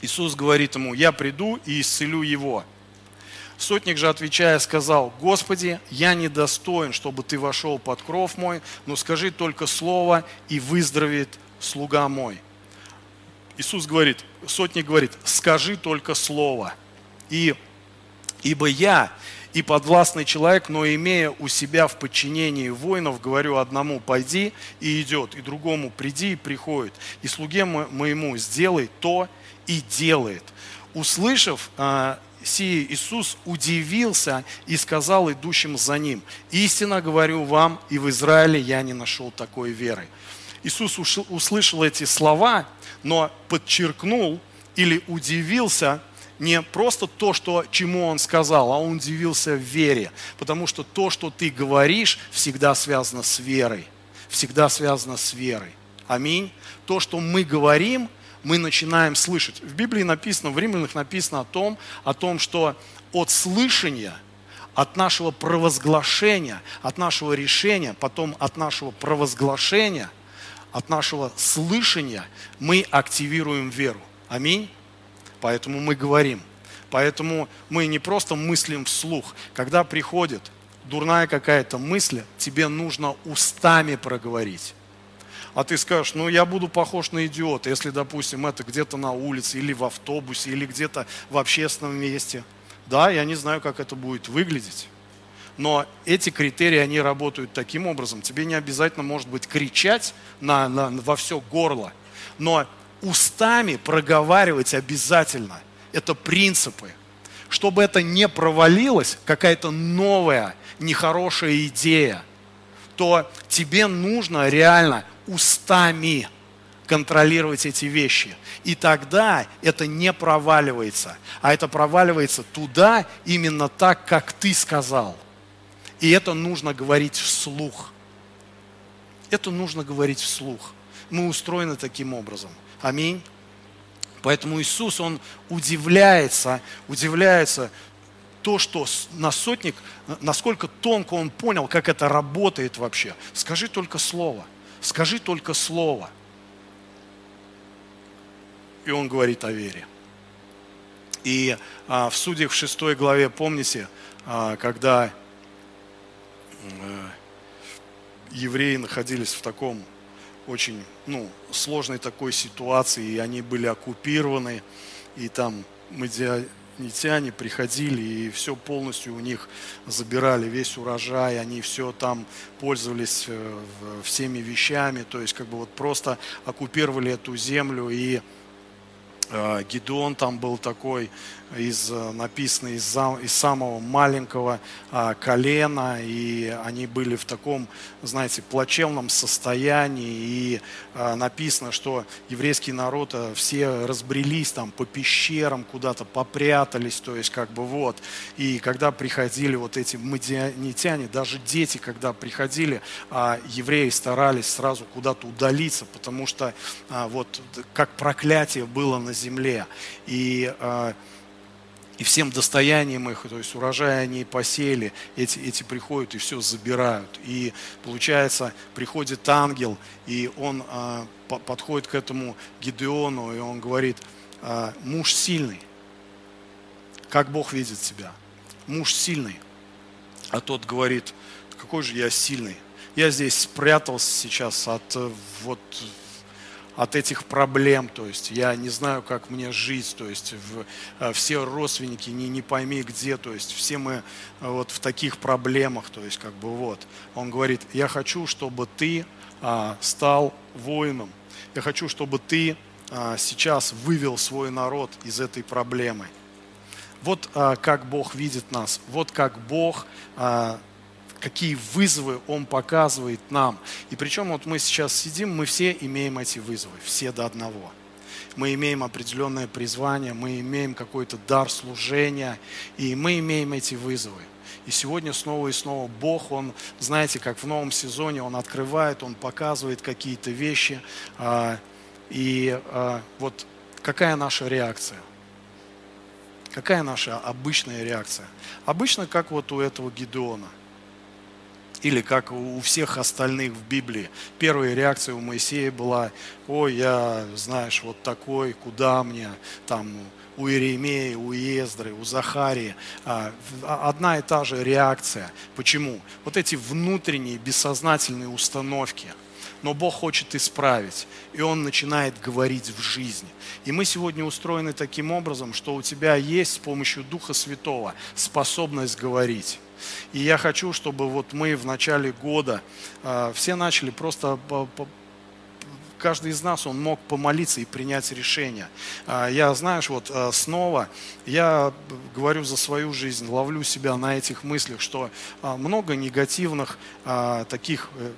Иисус говорит ему, я приду и исцелю его. Сотник же, отвечая, сказал, Господи, я недостоин, чтобы Ты вошел под кров мой, но скажи только слово, и выздоровеет слуга мой. Иисус говорит, сотник говорит, скажи только слово. И, ибо я и подвластный человек, но имея у себя в подчинении воинов, говорю одному пойди и идет, и другому приди и приходит, и слуге моему сделай то и делает. Услышав а, сие, Иисус удивился и сказал идущим за ним, истинно говорю вам, и в Израиле я не нашел такой веры. Иисус услышал эти слова, но подчеркнул или удивился не просто то, что, чему он сказал, а он удивился в вере. Потому что то, что ты говоришь, всегда связано с верой. Всегда связано с верой. Аминь. То, что мы говорим, мы начинаем слышать. В Библии написано, в Римлянах написано о том, о том, что от слышания, от нашего провозглашения, от нашего решения, потом от нашего провозглашения, от нашего слышания мы активируем веру. Аминь. Поэтому мы говорим. Поэтому мы не просто мыслим вслух. Когда приходит дурная какая-то мысль, тебе нужно устами проговорить. А ты скажешь, ну я буду похож на идиота, если, допустим, это где-то на улице или в автобусе, или где-то в общественном месте. Да, я не знаю, как это будет выглядеть. Но эти критерии, они работают таким образом. Тебе не обязательно, может быть, кричать на, на, во все горло – Но устами проговаривать обязательно. Это принципы. Чтобы это не провалилось, какая-то новая, нехорошая идея, то тебе нужно реально устами контролировать эти вещи. И тогда это не проваливается, а это проваливается туда именно так, как ты сказал. И это нужно говорить вслух. Это нужно говорить вслух. Мы устроены таким образом. Аминь. Поэтому Иисус, Он удивляется, удивляется то, что на сотник, насколько тонко Он понял, как это работает вообще. Скажи только слово. Скажи только слово. И он говорит о вере. И а, в Судьях в 6 главе, помните, а, когда а, евреи находились в таком очень ну, сложной такой ситуации, и они были оккупированы, и там медианитяне приходили, и все полностью у них забирали, весь урожай, они все там пользовались э, всеми вещами, то есть как бы вот просто оккупировали эту землю, и Э, Гедеон там был такой, из, э, написанный из, из самого маленького а, колена, и они были в таком, знаете, плачевном состоянии, и а, написано, что еврейский народ а, все разбрелись там по пещерам, куда-то попрятались, то есть как бы вот, и когда приходили вот эти мадианитяне, даже дети, когда приходили, а, евреи старались сразу куда-то удалиться, потому что а, вот как проклятие было на земле, и а, и всем достоянием их, то есть урожай они посели, эти, эти приходят и все забирают. И получается, приходит ангел, и он а, по, подходит к этому Гидеону, и он говорит, а, муж сильный, как Бог видит тебя, муж сильный. А тот говорит, какой же я сильный, я здесь спрятался сейчас от вот от этих проблем, то есть я не знаю, как мне жить, то есть в, э, все родственники не, не пойми где, то есть все мы э, вот в таких проблемах, то есть как бы вот. Он говорит, я хочу, чтобы ты а, стал воином, я хочу, чтобы ты а, сейчас вывел свой народ из этой проблемы. Вот а, как Бог видит нас, вот как Бог а, какие вызовы Он показывает нам. И причем вот мы сейчас сидим, мы все имеем эти вызовы, все до одного. Мы имеем определенное призвание, мы имеем какой-то дар служения, и мы имеем эти вызовы. И сегодня снова и снова Бог, Он, знаете, как в новом сезоне, Он открывает, Он показывает какие-то вещи. А, и а, вот какая наша реакция? Какая наша обычная реакция? Обычно, как вот у этого Гедеона – или как у всех остальных в Библии. Первая реакция у Моисея была, ой, я, знаешь, вот такой, куда мне, там, у Иеремея, у Ездры, у Захарии. А, одна и та же реакция. Почему? Вот эти внутренние бессознательные установки – но Бог хочет исправить, и Он начинает говорить в жизни. И мы сегодня устроены таким образом, что у тебя есть с помощью Духа Святого способность говорить. И я хочу, чтобы вот мы в начале года э, все начали просто по, по, каждый из нас, он мог помолиться и принять решение. А, я, знаешь, вот а, снова, я говорю за свою жизнь, ловлю себя на этих мыслях, что много негативных таких э,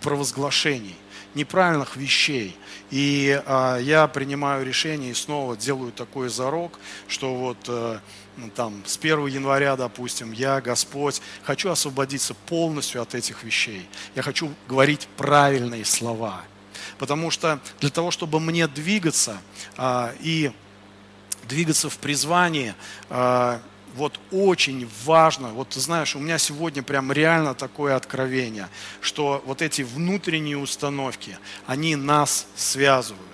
провозглашений, неправильных вещей. И э, я принимаю решение и снова делаю такой зарок, что вот э, там с 1 января, допустим, я, Господь, хочу освободиться полностью от этих вещей. Я хочу говорить правильные слова. Потому что для того, чтобы мне двигаться э, и двигаться в призвании, э, вот очень важно, вот знаешь, у меня сегодня прям реально такое откровение, что вот эти внутренние установки, они нас связывают.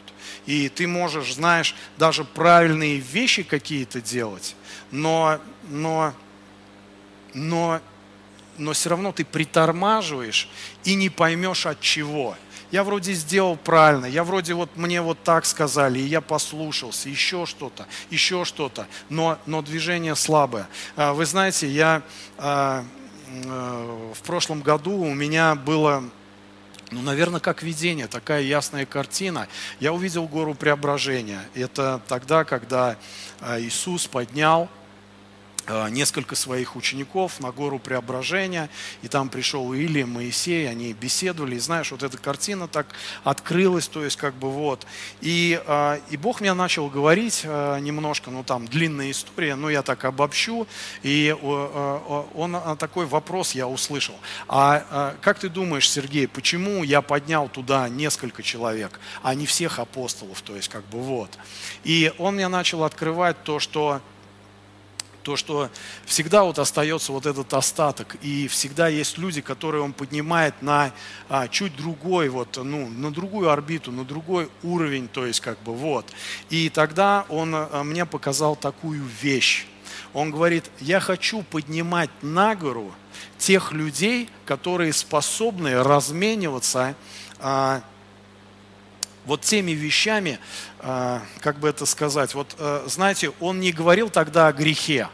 И ты можешь, знаешь, даже правильные вещи какие-то делать, но, но, но, но все равно ты притормаживаешь и не поймешь от чего я вроде сделал правильно, я вроде вот мне вот так сказали, и я послушался, еще что-то, еще что-то, но, но движение слабое. А, вы знаете, я а, э, в прошлом году у меня было ну, наверное, как видение, такая ясная картина. Я увидел гору преображения. Это тогда, когда э, Иисус поднял несколько своих учеников на гору Преображения, и там пришел Илия, Моисей, они беседовали, и знаешь, вот эта картина так открылась, то есть как бы вот. И, э, и Бог мне начал говорить э, немножко, ну там длинная история, но я так обобщу, и он такой вопрос я услышал. А как ты думаешь, Сергей, почему я поднял туда несколько человек, а не всех апостолов, то есть как бы вот. И он мне начал открывать то, что то, что всегда вот остается вот этот остаток, и всегда есть люди, которые он поднимает на а, чуть другой, вот, ну, на другую орбиту, на другой уровень, то есть как бы вот. И тогда он а, мне показал такую вещь. Он говорит, я хочу поднимать на гору тех людей, которые способны размениваться а, вот теми вещами, а, как бы это сказать, вот а, знаете, он не говорил тогда о грехе.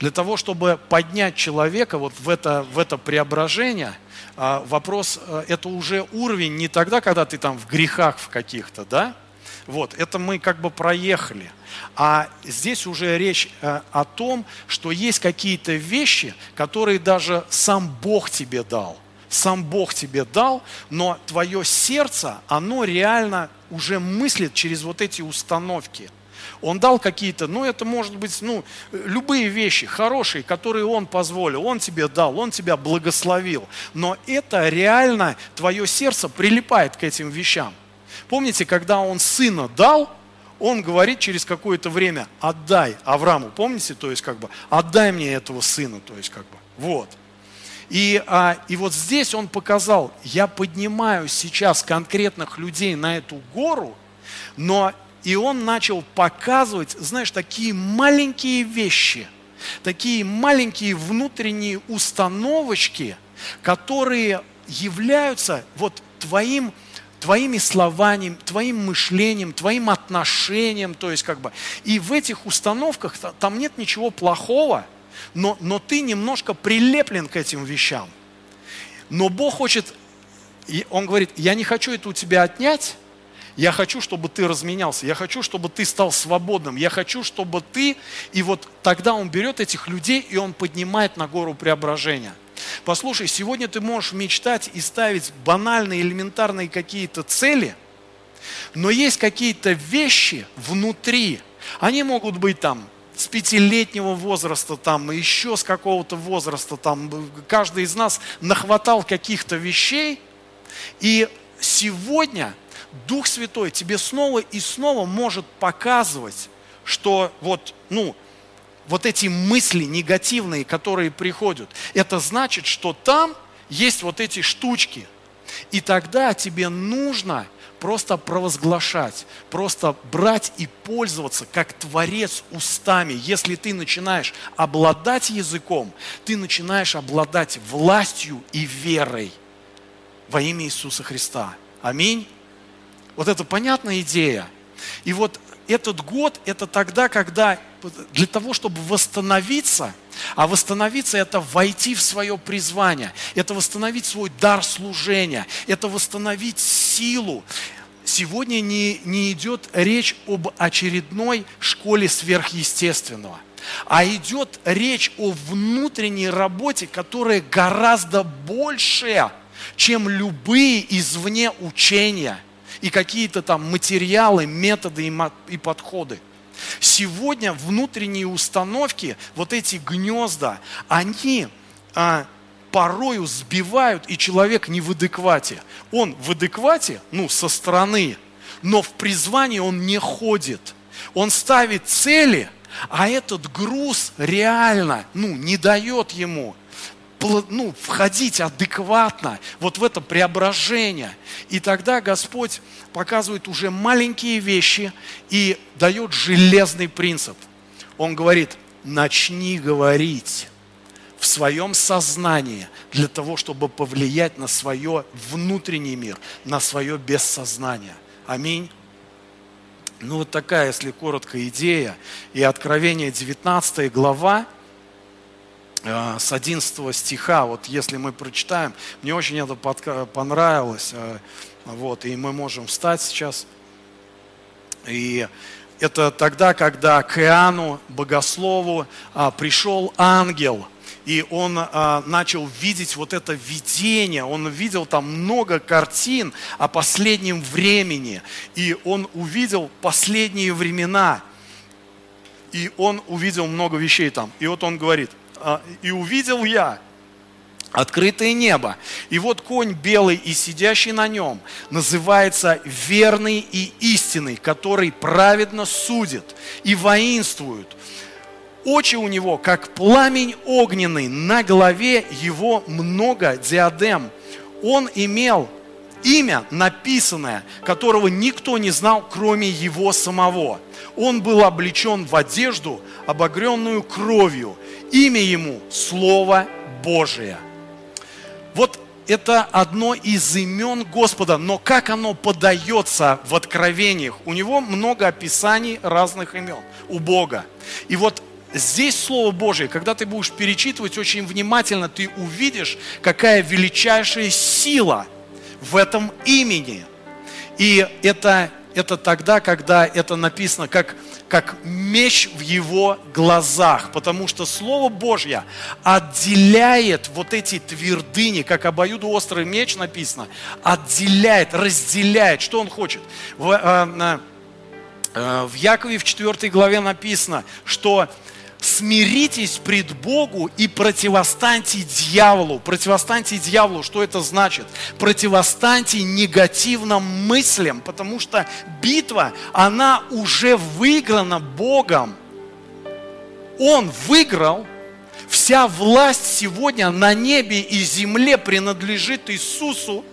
Для того, чтобы поднять человека вот в это, в это преображение, а, вопрос, это уже уровень не тогда, когда ты там в грехах в каких-то, да, вот, это мы как бы проехали. А здесь уже речь о том, что есть какие-то вещи, которые даже сам Бог тебе дал сам Бог тебе дал, но твое сердце, оно реально уже мыслит через вот эти установки. Он дал какие-то, ну это может быть, ну, любые вещи хорошие, которые Он позволил, Он тебе дал, Он тебя благословил. Но это реально, твое сердце прилипает к этим вещам. Помните, когда Он сына дал, он говорит через какое-то время, отдай Аврааму, помните, то есть как бы, отдай мне этого сына, то есть как бы, вот. И, а, и вот здесь он показал, я поднимаю сейчас конкретных людей на эту гору, но и он начал показывать, знаешь, такие маленькие вещи, такие маленькие внутренние установочки, которые являются вот твоим твоими словами, твоим мышлением, твоим отношением, то есть как бы. И в этих установках там нет ничего плохого, но, но ты немножко прилеплен к этим вещам. Но Бог хочет, и Он говорит, я не хочу это у тебя отнять, я хочу, чтобы ты разменялся, я хочу, чтобы ты стал свободным, я хочу, чтобы ты... И вот тогда Он берет этих людей, и Он поднимает на гору преображения. Послушай, сегодня ты можешь мечтать и ставить банальные, элементарные какие-то цели, но есть какие-то вещи внутри, они могут быть там с пятилетнего возраста, там, еще с какого-то возраста, там, каждый из нас нахватал каких-то вещей, и сегодня Дух Святой тебе снова и снова может показывать, что вот, ну, вот эти мысли негативные, которые приходят, это значит, что там есть вот эти штучки. И тогда тебе нужно просто провозглашать, просто брать и пользоваться как творец устами. Если ты начинаешь обладать языком, ты начинаешь обладать властью и верой во имя Иисуса Христа. Аминь. Вот это понятная идея. И вот этот год – это тогда, когда для того, чтобы восстановиться, а восстановиться – это войти в свое призвание, это восстановить свой дар служения, это восстановить силу, сегодня не, не идет речь об очередной школе сверхъестественного, а идет речь о внутренней работе, которая гораздо больше, чем любые извне учения и какие-то там материалы, методы и, и подходы. Сегодня внутренние установки, вот эти гнезда, они а, порою сбивают, и человек не в адеквате. Он в адеквате, ну, со стороны, но в призвании он не ходит. Он ставит цели, а этот груз реально, ну, не дает ему ну, входить адекватно вот в это преображение. И тогда Господь показывает уже маленькие вещи и дает железный принцип. Он говорит, начни говорить в своем сознании для того, чтобы повлиять на свое внутренний мир, на свое бессознание. Аминь. Ну вот такая, если коротко, идея. И Откровение 19 глава, с 11 стиха, вот если мы прочитаем, мне очень это понравилось, э, вот, и мы можем встать сейчас. И это тогда, когда к Иоанну, богослову, а, пришел ангел, и он а, начал видеть вот это видение, он видел там много картин о последнем времени, и он увидел последние времена, и он увидел много вещей там. И вот он говорит, и увидел я, открытое небо. И вот конь белый и сидящий на нем называется верный и истинный, который праведно судит и воинствует. Очи у него, как пламень огненный, на голове его много диадем. Он имел имя написанное, которого никто не знал, кроме его самого. Он был облечен в одежду, обогренную кровью. Имя ему – Слово Божие. Вот это одно из имен Господа, но как оно подается в откровениях? У него много описаний разных имен у Бога. И вот здесь Слово Божие, когда ты будешь перечитывать очень внимательно, ты увидишь, какая величайшая сила в этом имени. И это, это тогда, когда это написано как как меч в его глазах, потому что Слово Божье отделяет вот эти твердыни, как обоюдоострый меч написано, отделяет, разделяет. Что он хочет? В, э, э, в Якове в 4 главе написано, что смиритесь пред Богу и противостаньте дьяволу. Противостаньте дьяволу, что это значит? Противостаньте негативным мыслям, потому что битва, она уже выиграна Богом. Он выиграл, вся власть сегодня на небе и земле принадлежит Иисусу,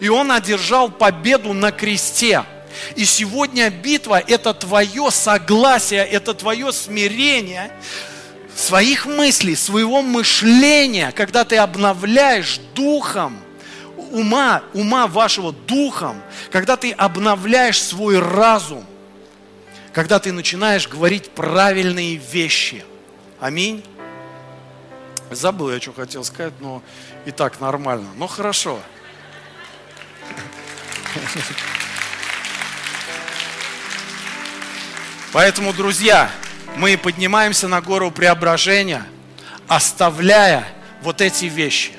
и Он одержал победу на кресте – и сегодня битва – это твое согласие, это твое смирение своих мыслей, своего мышления, когда ты обновляешь духом, ума, ума вашего духом, когда ты обновляешь свой разум, когда ты начинаешь говорить правильные вещи. Аминь. Забыл я, что хотел сказать, но и так нормально. Ну хорошо. Поэтому, друзья, мы поднимаемся на гору преображения, оставляя вот эти вещи.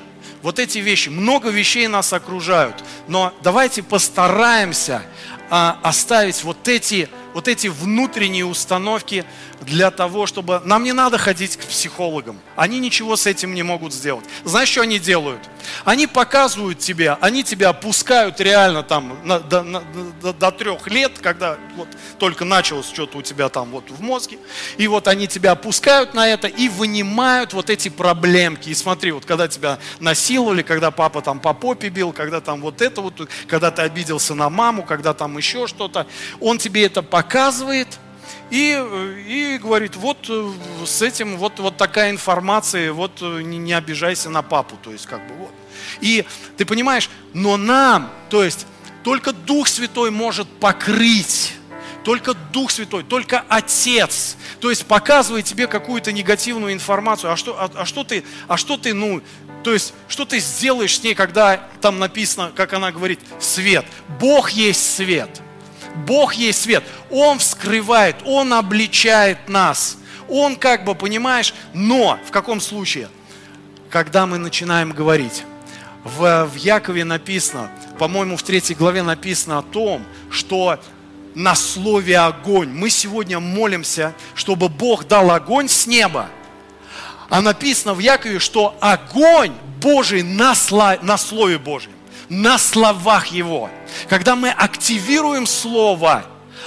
Вот эти вещи, много вещей нас окружают, но давайте постараемся а, оставить вот эти, вот эти внутренние установки для того, чтобы... Нам не надо ходить к психологам. Они ничего с этим не могут сделать. Знаешь, что они делают? Они показывают тебе, они тебя опускают реально там на, до, на, до, до трех лет, когда вот только началось что-то у тебя там вот в мозге. И вот они тебя опускают на это и вынимают вот эти проблемки. И смотри, вот когда тебя насиловали, когда папа там по попе бил, когда там вот это вот, когда ты обиделся на маму, когда там еще что-то, он тебе это показывает – и, и говорит, вот э, с этим вот, вот такая информация, вот э, не, не обижайся на папу, то есть как бы вот. И ты понимаешь, но нам, то есть только Дух Святой может покрыть, только Дух Святой, только Отец, то есть показывает тебе какую-то негативную информацию, а что, а, а что ты, а что ты, ну, то есть, что ты сделаешь с ней, когда там написано, как она говорит, свет. Бог есть свет – Бог есть свет. Он вскрывает, Он обличает нас. Он как бы, понимаешь, но в каком случае? Когда мы начинаем говорить. В, в Якове написано, по-моему, в третьей главе написано о том, что на слове огонь. Мы сегодня молимся, чтобы Бог дал огонь с неба. А написано в Якове, что огонь Божий на, сло, на Слове Божьем на словах Его. Когда мы активируем Слово,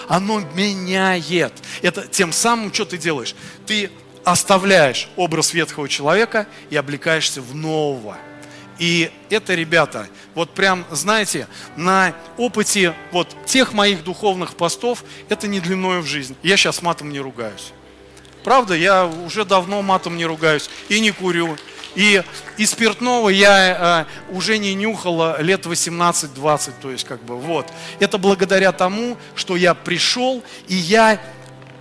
оно меняет. Это тем самым, что ты делаешь? Ты оставляешь образ ветхого человека и облекаешься в нового. И это, ребята, вот прям, знаете, на опыте вот тех моих духовных постов, это не длиною в жизнь. Я сейчас матом не ругаюсь. Правда, я уже давно матом не ругаюсь и не курю, и, и спиртного я э, уже не нюхала лет 18-20, то есть как бы вот. Это благодаря тому, что я пришел и я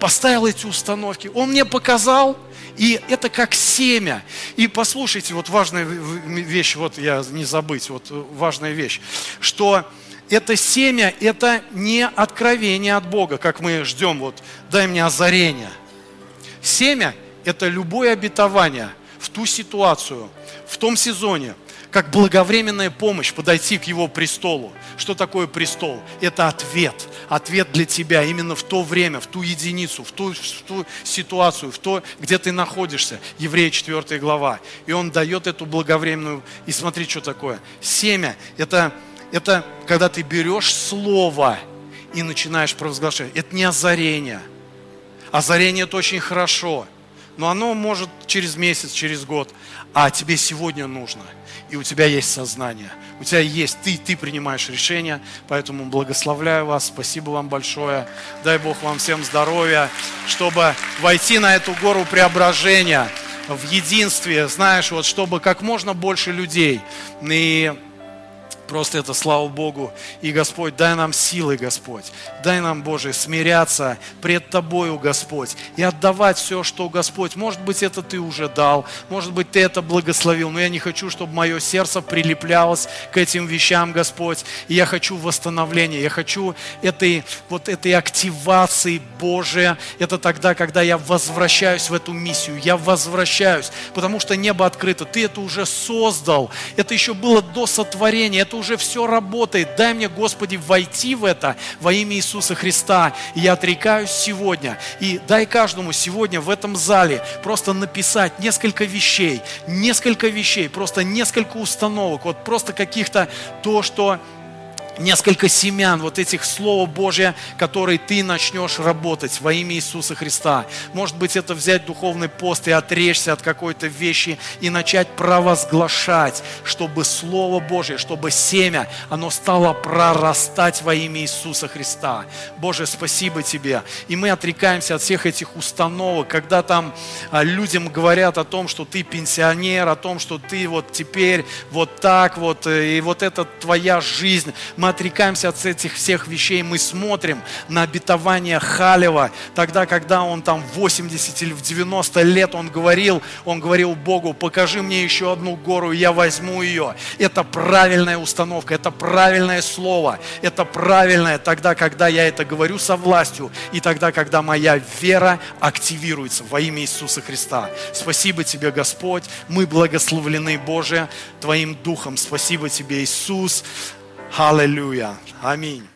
поставил эти установки. Он мне показал, И это как семя. И послушайте, вот важная вещь, вот я не забыть, вот важная вещь, что это семя, это не откровение от Бога, как мы ждем, вот дай мне озарение. Семя – это любое обетование ту ситуацию, в том сезоне, как благовременная помощь подойти к Его престолу. Что такое престол? Это ответ. Ответ для тебя именно в то время, в ту единицу, в ту, в ту ситуацию, в то, где ты находишься. Еврея 4 глава. И он дает эту благовременную... И смотри, что такое. Семя – это это когда ты берешь слово и начинаешь провозглашать. Это не озарение. Озарение это очень хорошо, но оно может через месяц, через год. А тебе сегодня нужно. И у тебя есть сознание. У тебя есть, ты, ты принимаешь решение. Поэтому благословляю вас. Спасибо вам большое. Дай Бог вам всем здоровья, чтобы войти на эту гору преображения в единстве, знаешь, вот чтобы как можно больше людей. И Просто это слава Богу. И Господь, дай нам силы, Господь. Дай нам, Боже, смиряться пред Тобою, Господь. И отдавать все, что Господь. Может быть, это Ты уже дал. Может быть, Ты это благословил. Но я не хочу, чтобы мое сердце прилеплялось к этим вещам, Господь. И я хочу восстановления. Я хочу этой, вот этой активации Божия. Это тогда, когда я возвращаюсь в эту миссию. Я возвращаюсь. Потому что небо открыто. Ты это уже создал. Это еще было до сотворения. Это уже все работает. Дай мне, Господи, войти в это во имя Иисуса Христа. И я отрекаюсь сегодня. И дай каждому сегодня в этом зале просто написать несколько вещей, несколько вещей, просто несколько установок, вот просто каких-то то, что несколько семян вот этих Слова Божия, которые ты начнешь работать во имя Иисуса Христа. Может быть, это взять духовный пост и отречься от какой-то вещи и начать провозглашать, чтобы Слово Божье, чтобы семя, оно стало прорастать во имя Иисуса Христа. Боже, спасибо Тебе. И мы отрекаемся от всех этих установок, когда там а, людям говорят о том, что ты пенсионер, о том, что ты вот теперь вот так вот, э, и вот это твоя жизнь. Мы отрекаемся от этих всех вещей, мы смотрим на обетование Халева, тогда, когда он там в 80 или в 90 лет, он говорил, он говорил Богу, покажи мне еще одну гору, я возьму ее. Это правильная установка, это правильное слово, это правильное тогда, когда я это говорю со властью, и тогда, когда моя вера активируется во имя Иисуса Христа. Спасибо тебе, Господь, мы благословлены, Боже, Твоим Духом. Спасибо тебе, Иисус. Hallelujah. I mean.